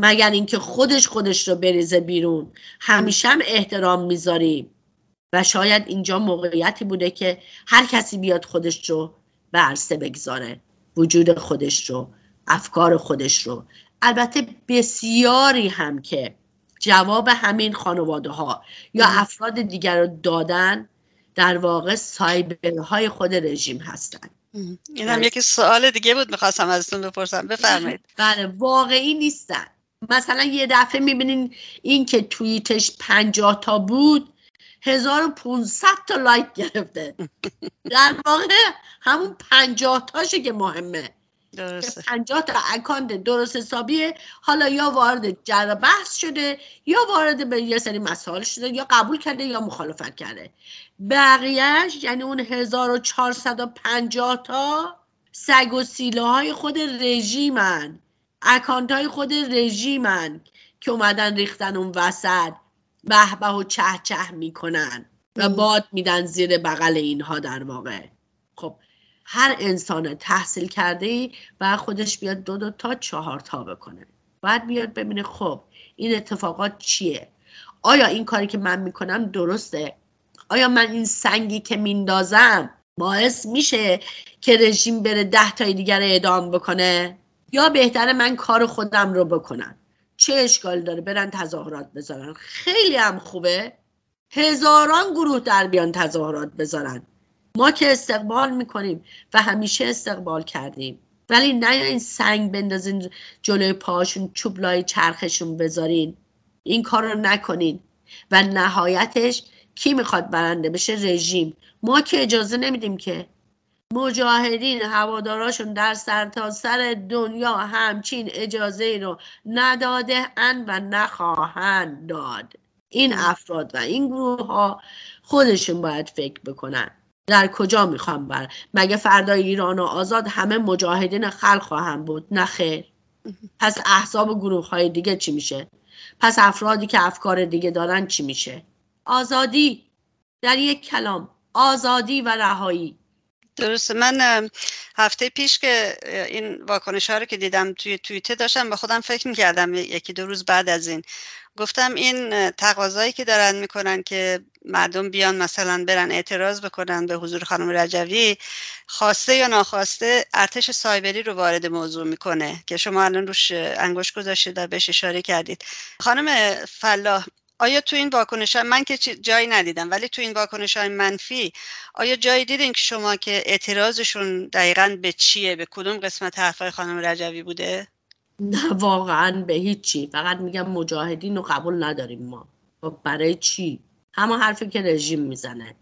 مگر اینکه خودش خودش رو بریزه بیرون. همیشه هم احترام می‌ذاریم. و شاید اینجا موقعیتی بوده که هر کسی بیاد خودش رو به عرصه بگذاره. وجود خودش رو افکار خودش رو. البته بسیاری هم که جواب همین خانواده ها یا افراد دیگر رو دادن در واقع سایبرهای خود رژیم هستن. این هم یکی سوال دیگه بود می‌خواستم ازتون بپرسم. بفرمایید. بله واقعی نیستن. مثلا یه دفعه می‌بینین این که توییتش پنجاه تا بود 1500 تا لایک گرفته. در واقع همون پنجاه تاشه که مهمه. درسته. 50 تا اکانت درست حسابیه. حالا یا وارد جر بحث شده یا وارد به یه سری مسائل شده یا قبول کرده یا مخالفت کرده. بقیهش یعنی اون 1450 تا سگ و سیله های خود رژیمن. اکانت های خود رژیمن که اومدن ریختن اون وسط. به به و چه چه می‌کنن و باد میدن زیر بغل اینها در واقع. خب هر انسان تحصیل کرده ای و خودش بیاد دو دو تا چهار تا بکنه. بعد بیاد ببینه خب این اتفاقات چیه؟ آیا این کاری که من می‌کنم درسته؟ آیا من این سنگی که میندازم باعث میشه که رژیم بره ده تای دیگر رو اعدام بکنه؟ یا بهتره من کار خودم رو بکنم؟ چه اشکال داره؟ برن تظاهرات بذارن. خیلی هم خوبه. هزاران گروه در بیان تظاهرات بذارن. ما که استقبال می‌کنیم و همیشه استقبال کردیم. ولی نه این سنگ بندازین جلوی پاشون چوب لای چرخشون بذارین. این کار رو نکنین. و نهایتش کی می‌خواد برنده بشه؟ رژیم. ما که اجازه نمیدیم که. مجاهدین هواداراشون در سرتاسر سر دنیا همچین اجازه ای رو نداده ان و نخواهند داد. این افراد و این گروه ها خودشون باید فکر بکنن. در کجا می‌خوام بر؟ مگه فردای ایران و آزاد همه مجاهدین خلق خواهم بود؟ نه خیر. پس احزاب گروه های دیگه چی میشه؟ پس افرادی که افکار دیگه دارن چی میشه؟ آزادی در یک کلام آزادی و رهایی. درسته. من هفته پیش که این واکنش ها رو که دیدم توی توییتر داشتم به خودم فکر می‌کردم یکی دو روز بعد از این. گفتم این تقاضایی که دارن می‌کنن که مردم بیان مثلا برن اعتراض بکنن به حضور خانم رجوی خواسته یا ناخواسته ارتش سایبری رو وارد موضوع می‌کنه که شما الان روش انگوش گذاشتید و بهش اشاره کردید. خانم فلاح آیا تو این واکنش من که جایی ندیدم ولی تو این واکنش های منفی آیا جایی دیدین که شما که اعتراضشون دقیقا به چیه؟ به کدوم قسمت حرفای خانم رجوی بوده؟ نه واقعا به هیچی. فقط میگم مجاهدین رو قبول نداریم ما. خب برای چی؟ همه حرفی که رژیم می‌زنه.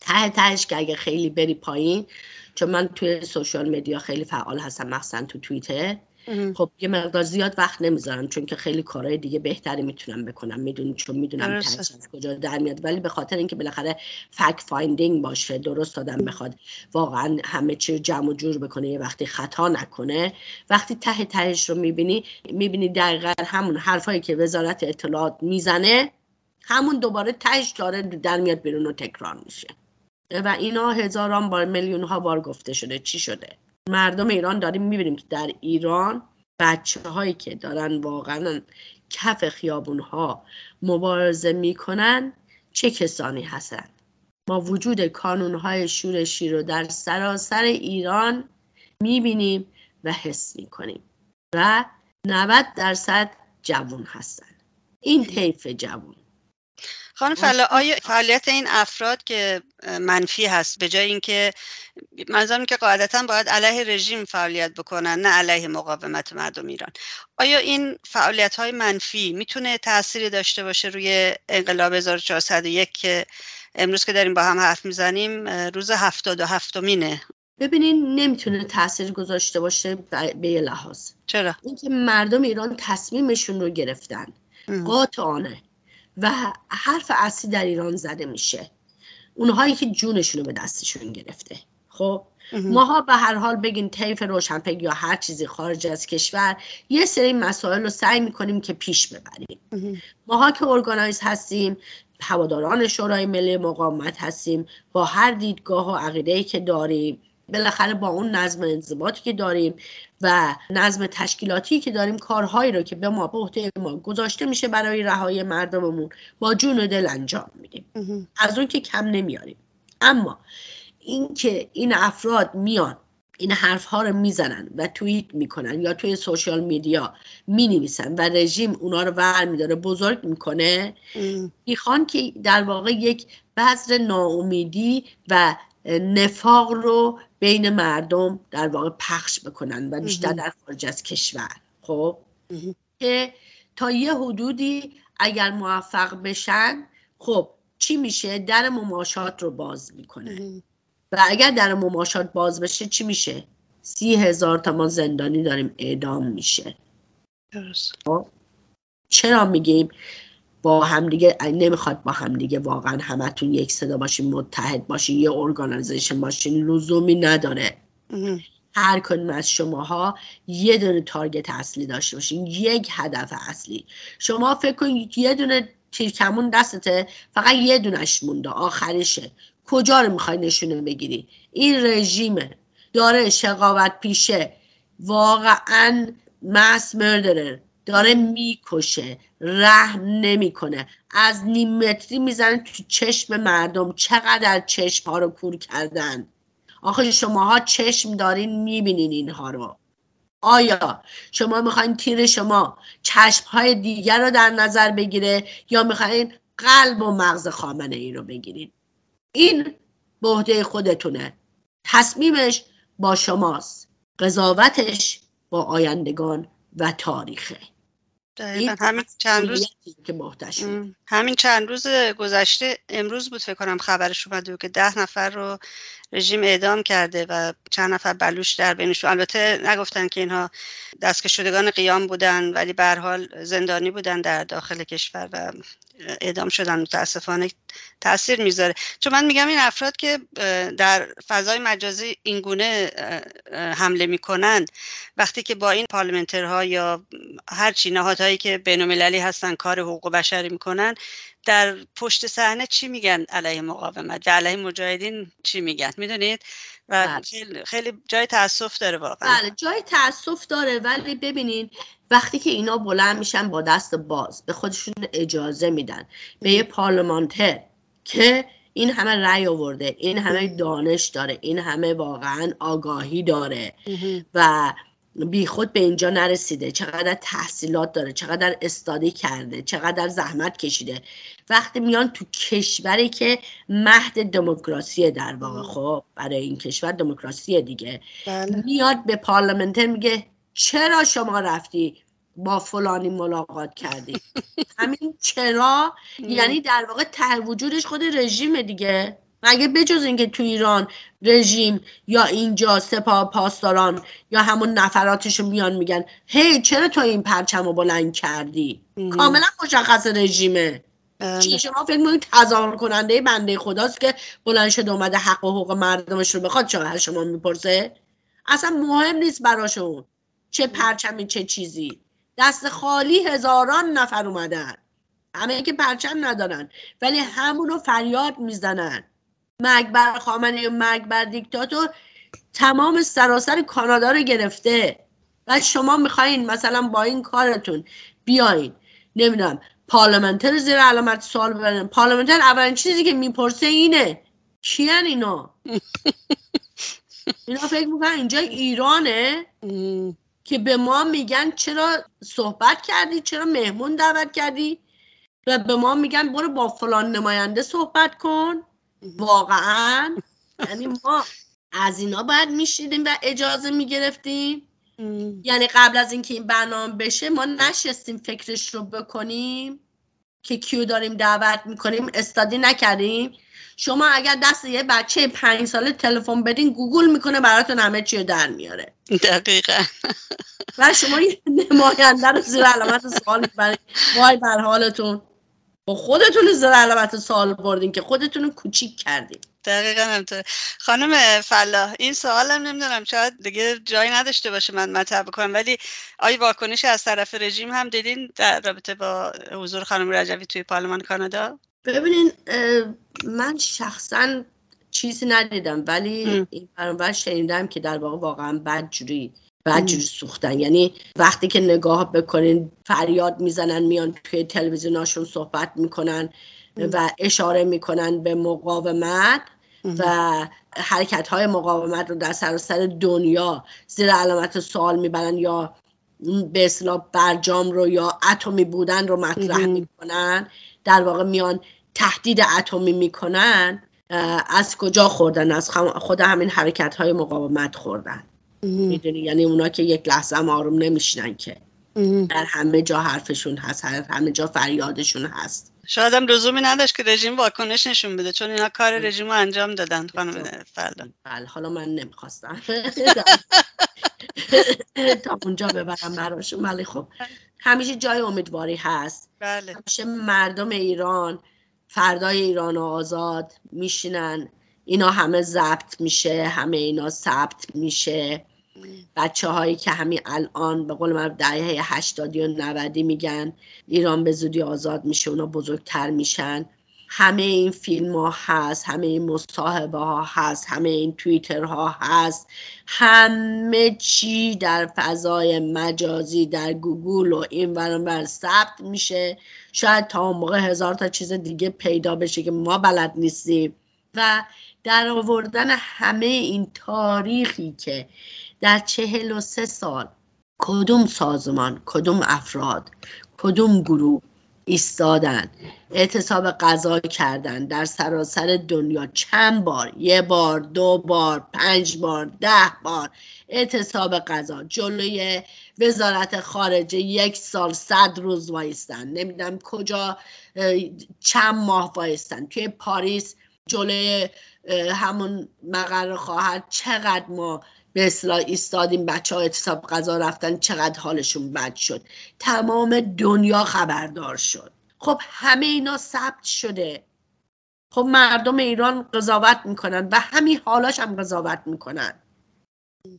ته تهش که اگه خیلی بری پایین چون من توی سوشال مدیا خیلی فعال هستم مخصوصا تو توییتر خب یه مقدار زیاد وقت نمی‌ذارم چون که خیلی کارهای دیگه بهتری می‌تونم بکنم. می‌دونی چون می‌دونم از کجا در میاد. ولی به خاطر اینکه بالاخره fact finding باشه درست آدم بخواد واقعا همه چی جمع و جور بکنه یه وقتی خطا نکنه وقتی ته تهش رو می‌بینی می‌بینی دقیقا همون حرفایی که وزارت اطلاعات می‌زنه همون دوباره تهش داره در میاد بیرون و تکرار میشه. و اینا هزاران بار میلیون ها بار گفته شده. چی شده؟ مردم ایران داریم می‌بینیم که در ایران بچه هایی که دارن واقعا کف خیابون ها مبارزه می‌کنن چه کسانی هستند ما وجود کانون های شورشی رو در سراسر ایران می‌بینیم و حس می‌کنیم و 90 درصد جوون هستن. این طیف جوون خانم فلا آیا فعالیت این افراد که منفی هست به جای اینکه منظورم که قاعدتا باید علیه رژیم فعالیت بکنن نه علیه مقاومت مردم ایران. آیا این فعالیت های منفی می‌تونه تأثیری داشته باشه روی انقلاب 1401 که امروز که داریم با هم حرف می‌زنیم روز هفتاد و هفتمینه؟ ببینین نمی‌تونه تاثیر گذاشته باشه به یه لحاظ. چرا؟ اینکه مردم ایران تصمیمشون رو گرفتن. قاطعانه. و حرف اصلی در ایران زده میشه. اونهایی که جونشون رو به دستشون گرفته. خب؟ ماها به هر حال بگین طیف روشنفکر یا هر چیزی خارج از کشور یه سری مسائل رو سعی می‌کنیم که پیش ببریم. ماها که ارگانایز هستیم هواداران شورای ملی مقاومت هستیم با هر دیدگاه و عقیده که داریم بالاخره با اون نظم انضباطی که داریم و نظم تشکیلاتی که داریم کارهایی رو که به ما به عهده ما گذاشته میشه برای رهایی مردممون با جون و دل انجام میدیم. از اون که کم نمیاریم. اما اینکه این افراد میان این حرف ها رو می‌زنن و توییت می‌کنن یا توی سوشال میدیا می و رژیم اونا رو ور میداره بزرگ می‌کنه می‌خوان که در واقع یک بذر ناامیدی و نفاق رو بین مردم در واقع پخش بکنن و بیشتر در خارج از کشور. خب؟ که تا یه حدودی اگر موفق بشن خب چی میشه؟ در مماشات رو باز می‌کنه و اگر در مماشات باز بشه چی میشه؟ سی هزار تا ما زندانی داریم اعدام میشه. خب؟ چرا میگیم؟ با همدیگه نمی‌خواد با همدیگه واقعا همتون یک صدا باشین متحد باشین یه ارگانیزیشن باشین لزومی نداره. هر کدوم از شماها یه دونه تارگت اصلی داشته باشین یک هدف اصلی. شما فکر کنید یه دونه تیرکمون دستته فقط یه دونش مونده آخرشه. کجا رو می‌خوای نشونه بگیری؟ این رژیمه. داره شقاوت پیشه. واقعا مس مردرر داره می‌کشه رحم نمی‌کنه. از نیم متری می‌زنه تو چشم مردم. چقدر چشم ها رو کور کردن. آخه شماها چشم دارین می‌بینین اینها رو. آیا شما می‌خواین تیر شما چشم های دیگر رو در نظر بگیره یا می‌خواین قلب و مغز خامنه ای رو بگیرید این به خودتونه. تصمیمش با شماست. قضاوتش با آیندگان و تاریخه. دقیقا. همین چند روز که همین چند روز گذشته امروز بود فکر کنم خبرش اومده بود که ده نفر رو رژیم اعدام کرده و چند نفر بلوش در بینشون البته نگفتن که اینها دستکشودگان قیام بودن ولی به حال زندانی بودن در داخل کشور و اعدام شدن متاسفانه تاثیر می‌ذاره. چون من میگم این افراد که در فضای مجازی اینگونه حمله می‌کنن وقتی که با این پارلمنترها یا هر چی نهادهایی که بینالمللی هستن کار حقوق بشری می‌کنن در پشت صحنه چی میگن علیه مقاومت و علیه مجاهدین چی میگن؟ می‌دونید؟ و بله. خیلی, خیلی جای تاسف داره واقعا. بله جای تاسف داره ولی ببینین وقتی که اینا بلند میشن با دست باز به خودشون اجازه میدن. به یه پارلمانتر که این همه رأی آورده این همه دانش داره این همه واقعا آگاهی داره و بیخود به اینجا نرسیده. چقدر تحصیلات داره چقدر استادی کرده چقدر زحمت کشیده. وقتی میان تو کشوری که مهد دموکراسی در واقع خب برای این کشور دموکراسی دیگه بله. میاد به پارلمنتر میگه چرا شما رفتی با فلانی ملاقات کردی؟ همین چرا؟ یعنی در واقع ته وجودش خود رژیم دیگه. مگه بجز اینکه تو ایران رژیم یا اینجا سپاه پاسداران یا همون نفراتشو میان میگن هی چرا تو این پرچم رو بلند کردی؟ کاملا مشخص رژیمه. چی شما فکر می‌کنید تظاهر کننده بنده خداست که بلند شده اومده حق و حقوق مردمش رو بخواد چرا از شما می‌پرسه؟ اصلا مهم نیست براشون چه پرچمی چه چیزی. دست خالی هزاران نفر اومدن. همه که پرچم ندارن. ولی همونو فریاد می‌زنن. مرگ بر خامنه و مرگ بر دیکتاتور تمام سراسر کانادا رو گرفته. و شما می‌خواین مثلا با این کارتون بیاین. نمی‌دونم پارلمنتر زیر علامت سوال ببرن پارلمنتر اولین چیزی که می‌پرسه اینه کیان اینا؟ اینا فکر می‌کنن اینجا ایرانه که به ما میگن چرا صحبت کردی چرا مهمون دعوت کردی و به ما میگن برو با فلان نماینده صحبت کن. واقعا. یعنی ما از اینا باید میشیدیم و اجازه می‌گرفتیم. یعنی قبل از اینکه این برنامه بشه ما نشستیم فکرش رو بکنیم که کیو داریم دعوت می‌کنیم. استادی نکردیم. شما اگر دست یه بچه پنج ساله تلفن بدین گوگل می‌کنه براتون همه چی رو در میاره. دقیقا. و شما یه نماینده رو زیر علامت سوال می‌برید وای بر حالتون. با خودتون زیر علامت سوال بردین که خودتون رو کوچیک کردین. دقیقا همطور خانم فلاح این سوالم نمی‌دونم شاید دیگه جایی نداشته باشه من مطرح بکنم ولی آیا واکنش از طرف رژیم هم دیدین در رابطه با حضور خانم رجوی توی پارلمان کانادا؟ ببینین من شخصا چیزی ندیدم ولی این شنیدم که در واقع واقعا بد جوری سوختن. یعنی وقتی که نگاه بکنین فریاد می‌زنن میان توی تلویزیوناشون صحبت می‌کنن و اشاره می‌کنن به مقاومت و حرکت های مقاومت رو در سراسر دنیا زیر علامت سوال می‌برن یا به اصطلاح برجام رو یا اتمی بودن رو مطرح می‌کنن. در واقع میان تهدید اتمی می‌کنن از کجا خوردن؟ از خود همین حرکت های مقاومت خوردن. می‌دونی؟ یعنی اونا که یک لحظه هم آروم نمیشنن که. در همه جا حرفشون هست همه جا فریادشون هست. شاید هم لزومی نداشت که رژیم واکنش نشون بده چون اینا کار رژیم رو انجام دادن خانم فردا. بله حالا من نمی‌خواستم. تا اونجا ببرم براشون. ولی خب همیشه جای امیدواری هست. بله. همیشه مردم ایران فردای ایران آزاد میشینن. اینا همه ضبط میشه همه اینا ثبت میشه. بچه هایی که همین الان به قول من دهه هشتادی و نودی میگن ایران به زودی آزاد میشه اونا بزرگتر میشن. همه این فیلم ها هست همه این مصاحبه ها هست همه این توییتر ها هست. همه چی در فضای مجازی در گوگل و این بر ثبت میشه. شاید تا اون موقع هزار تا چیز دیگه پیدا بشه که ما بلد نیستیم. و در آوردن همه این تاریخی که در چهل و سه سال کدوم سازمان کدوم افراد کدوم گروه ایستادن اعتصاب غذا کردن در سراسر دنیا چند بار یه بار دو بار پنج بار ده بار اعتصاب غذا جلوی وزارت خارجه یک سال صد روز وایستن. نمی‌دونم کجا چند ماه وایستن. توی پاریس جلوی همون مقر خواهر چقدر ما به اصلاح ایستادیم بچه ها اعتصاب غذا رفتن چقدر حالشون بد شد. تمام دنیا خبردار شد. خب همه اینا ثبت شده. خب مردم ایران قضاوت می‌کنن و همین حالاش هم قضاوت می‌کنن.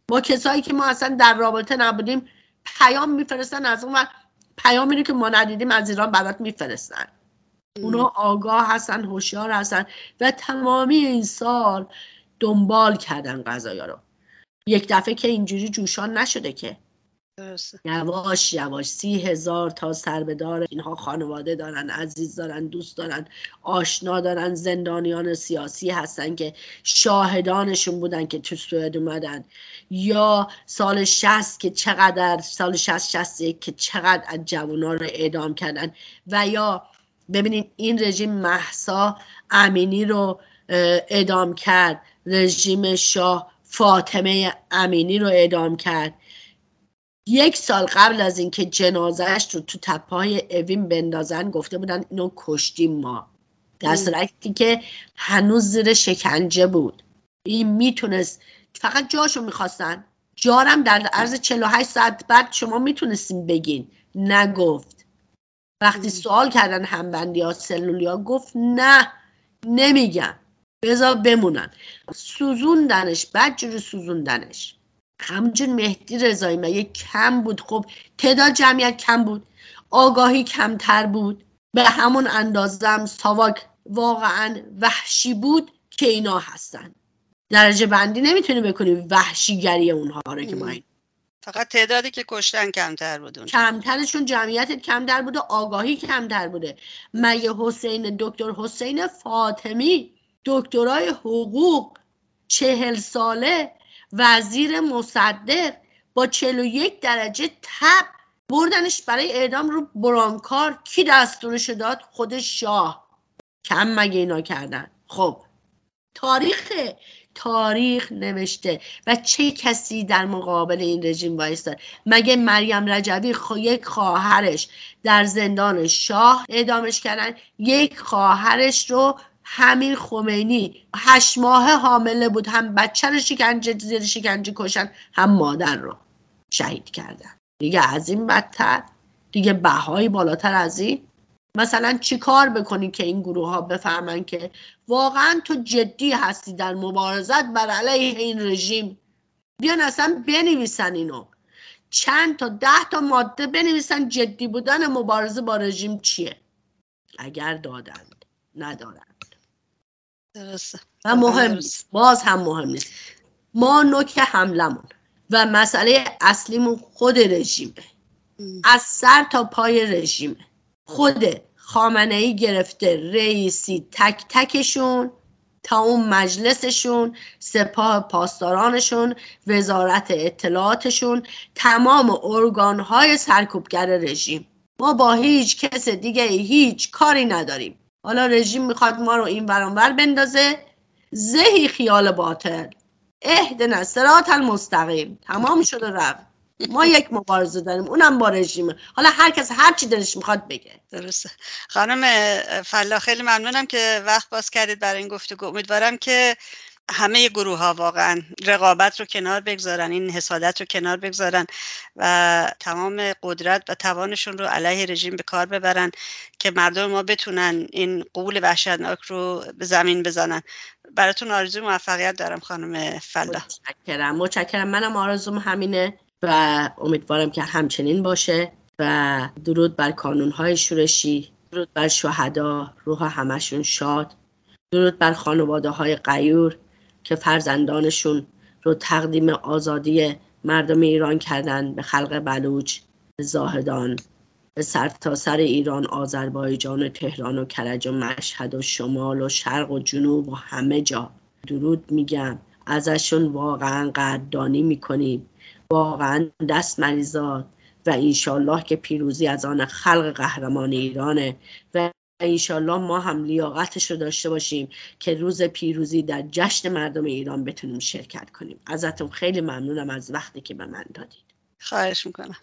با کسایی که ما اصلا در رابطه نبودیم پیام میفرستن از اون پیامی که ما ندیدیم از ایران برات میفرستن. اونا آگاه هستن هوشیار هستن و تمامی این سال دنبال کردن غذایا رو. یک دفعه که اینجوری جوشان نشده که. یواش یواش سی هزار تا سربدار اینها خانواده دارن عزیز دارن دوست دارن آشنا دارن زندانیان سیاسی هستن که شاهدانشون بودن که تو سوئد اومدن. یا سال 60 که چقدر سال 60 61 که چقدر از جوانا رو اعدام کردن و یا ببینید این رژیم محسا امینی رو اعدام کرد. رژیم شاه فاطمه امینی رو اعدام کرد. یک سال قبل از اینکه جنازهش رو تو تپای اوین بندازن گفته بودن اینو کشتیم ما. در صورتی که هنوز زیر شکنجه بود. این می‌تونست فقط جاشو می‌خواستن. جارم در عرض 48 ساعت بعد شما می‌تونستیم بگین. نگفت. وقتی سوال کردن همبندی ها سلولی ها گفت نه نمیگم. بذار بمونن. سوزوندنش بعد جوری سوزوندنش. همجور مهدی رضایی مگه کم بود؟ خب تعداد جمعیت کم بود. آگاهی کمتر بود. به همون اندازم ساواک واقعا وحشی بود که اینا هستن. درجه بندی نمی‌تونی بکنی وحشیگری اونها رو که ما این فقط تعدادی که کشتن کمتر بود. کمترشون جمعیت کمتر بوده آگاهی کمتر بوده. مگه حسین دکتر حسین فاطمی دکترای حقوق چهل ساله وزیر مصدق با چهل و یک درجه تب بردنش برای اعدام رو برانکار؟ کی دستورش داد؟ خود شاه. کم مگه اینا کردن؟ خب تاریخ تاریخ نوشته. و چه کسی در مقابل این رژیم وایستاد مگه مریم رجوی خو یک خواهرش در زندان شاه اعدامش کردن؟ یک خواهرش رو همین خمینی هشت ماه حامله بود. هم بچه رو شکنجه زیر شکنجه کشن هم مادر رو شهید کردن. دیگه از این بدتر دیگه بهای بالاتر از این مثلا چی کار بکنی که این گروه ها بفهمن که واقعا تو جدی هستی در مبارزت بر علیه این رژیم؟ بیان اصلا بنویسن اینو. چند تا ده تا ماده بنویسن جدی بودن مبارزه با رژیم چیه؟ اگر دادند ندارند. درسته. و مهم نیست. باز هم مهم نیست. ما نوک حملمون و مسئله اصلیمون خود رژیمه. از سر تا پای رژیمه. خود خامنه ای گرفته رئیسی تک تکشون تا اون مجلسشون سپاه پاسدارانشون وزارت اطلاعاتشون تمام ارگانهای سرکوبگر رژیم. ما با هیچ کس دیگه هیچ کاری نداریم. حالا رژیم می‌خواد ما رو این برانور بندازه. زهی خیال باطل. اهدنا صراط المستقیم. تمام شده رفت. ما یک مبارزه داریم اونم با رژیمه. حالا هر کس هر چی دلش می‌خواد بگه. درسته. خانم فلا خیلی ممنونم که وقت باز کردید برای این گفتگو. امیدوارم که همه گروه ها واقعا رقابت رو کنار بگذارن این حسادت رو کنار بگذارن و تمام قدرت و توانشون رو علیه رژیم به کار ببرن که مردم ما بتونن این قول وحشتناک رو به زمین بزنن. براتون آرزو موفقیت دارم خانم فلا متشکرم متشکرم. منم آرزوم همینه. و امیدوارم که همچنین باشه و درود بر کانونهای شورشی درود بر شهدا روح همشون شاد درود بر خانواده های قیور که فرزندانشون رو تقدیم آزادی مردم ایران کردن به خلق بلوچ زاهدان به سرتاسر سر ایران آذربایجان و تهران و کرج و مشهد و شمال و شرق و جنوب و همه جا. درود میگم. ازشون واقعا قدردانی می‌کنیم. واقعا دست مریزاد و انشالله که پیروزی از آن خلق قهرمان ایرانه و انشالله ما هم لیاقتش رو داشته باشیم که روز پیروزی در جشن مردم ایران بتونیم شرکت کنیم. ازتون خیلی ممنونم از وقتی که به من دادید. خواهش می‌کنم.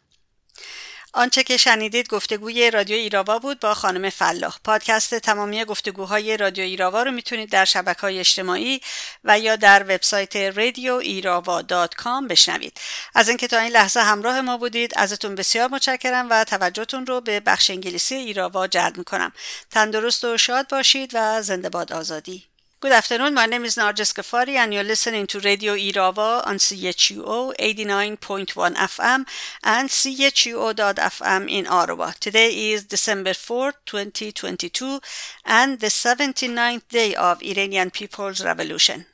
آنچه که شنیدید گفتگوی رادیو ایراوا بود با خانم فلاح. پادکست تمامی گفتگوهای رادیو ایراوا رو می‌تونید در شبکه های اجتماعی و یا در وبسایت رادیو ایراوا دات کام بشنوید. از اینکه تا این لحظه همراه ما بودید ازتون بسیار متشکرم و توجهتون رو به بخش انگلیسی ایراوا جلب می‌کنم. تندرست و شاد باشید و زنده باد آزادی. Good afternoon. My name is Narges Ghaffari, and you're listening to Radio Irava on CHUO 89.1 FM and CHUO.FM in Ottawa. Today is December 4th, 2022, and the 79th day of Iranian People's Revolution.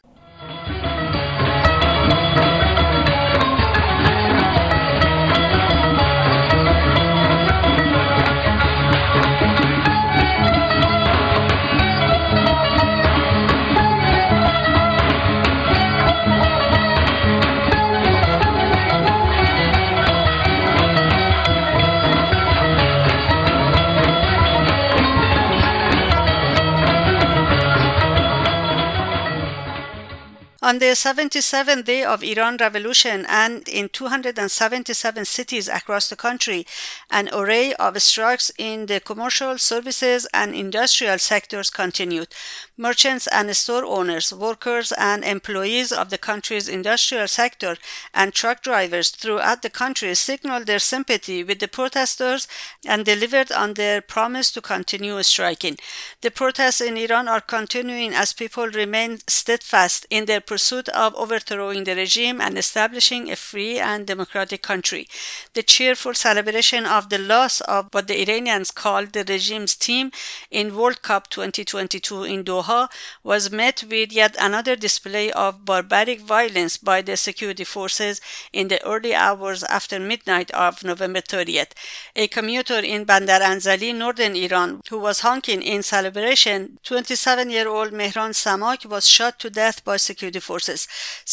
On the 77th day of Iran revolution and in 277 cities across the country, an array of strikes in the commercial, services, and industrial sectors continued. Merchants and store owners, workers and employees of the country's industrial sector, and truck drivers throughout the country signaled their sympathy with the protesters and delivered on their promise to continue striking. The protests in Iran are continuing as people remain steadfast in their pursuit of overthrowing the regime and establishing a free and democratic country. The cheerful celebration of the loss of what the Iranians called the regime's team in World Cup 2022 in Doha was met with yet another display of barbaric violence by the security forces in the early hours after midnight of November 30th. A commuter in Bandar Anzali, northern Iran, who was honking in celebration, 27 year old Mehran Samak was shot to death by security forces.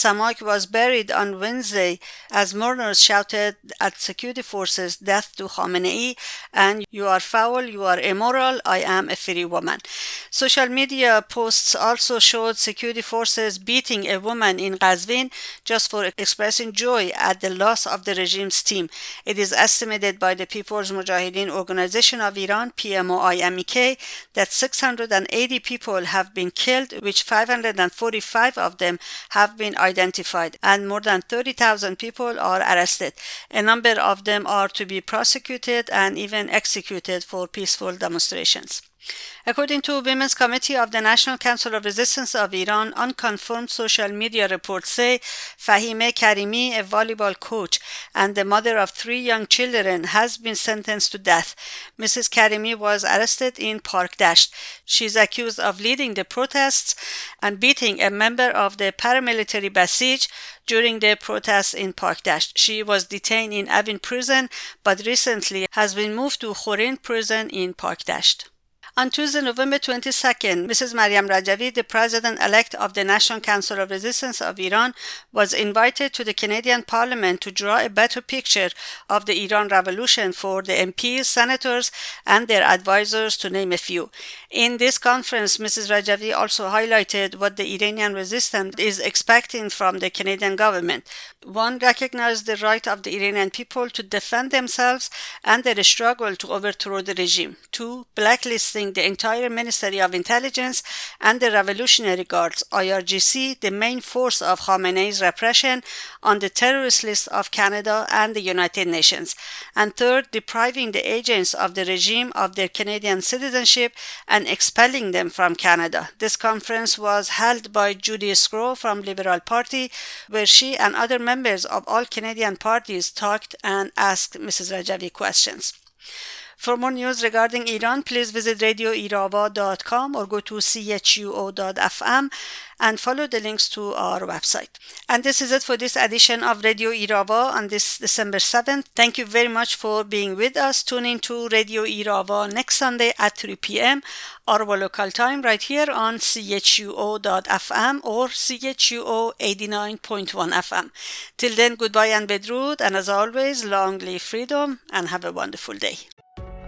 Samak was buried on Wednesday as mourners shouted at security forces, Death to Khamenei, and You are foul, you are immoral, I am a free woman. Social media posts also showed security forces beating a woman in Qazvin just for expressing joy at the loss of the regime's team. It is estimated by the People's Mujahideen Organization of Iran, PMOI-MEK, that 680 people have been killed, which 545 of them have been identified, and more than 30,000 people are arrested. A number of them are to be prosecuted and even executed for peaceful demonstrations. According to Women's Committee of the National Council of Resistance of Iran, unconfirmed social media reports say Fahime Karimi, a volleyball coach and the mother of three young children, has been sentenced to death. Mrs. Karimi was arrested in Park Dasht. She is accused of leading the protests and beating a member of the paramilitary Basij during the protests in Park Dasht. She was detained in Avin prison but recently has been moved to Khorin prison in Park Dasht. On Tuesday, November 22nd, Mrs. Mariam Rajavi, the president elect of the National Council of Resistance of Iran, was invited to the Canadian Parliament to draw a better picture of the Iran Revolution for the MPs, senators, and their advisors, to name a few. In this conference, Mrs. Rajavi also highlighted what the Iranian resistance is expecting from the Canadian government. One, recognize the right of the Iranian people to defend themselves and their struggle to overthrow the regime. Two, blacklisting the entire Ministry of Intelligence and the Revolutionary Guards, IRGC, the main force of Khamenei's repression, on the terrorist list of Canada and the United Nations. And third, depriving the agents of the regime of their Canadian citizenship and expelling them from Canada. This conference was held by Judy Scrow from Liberal Party, where she and other members of all Canadian parties talked and asked Mrs. Rajavi questions. For more news regarding Iran, please visit radioirava.com or go to chuo.fm and follow the links to our website. And this is it for this edition of Radio Irava on this December 7th. Thank you very much for being with us. Tune in to Radio Irava next Sunday at 3 p.m. our local time right here on chuo.fm or chuo 89.1 FM. Till then, goodbye and bedrood. And as always, long live freedom and have a wonderful day.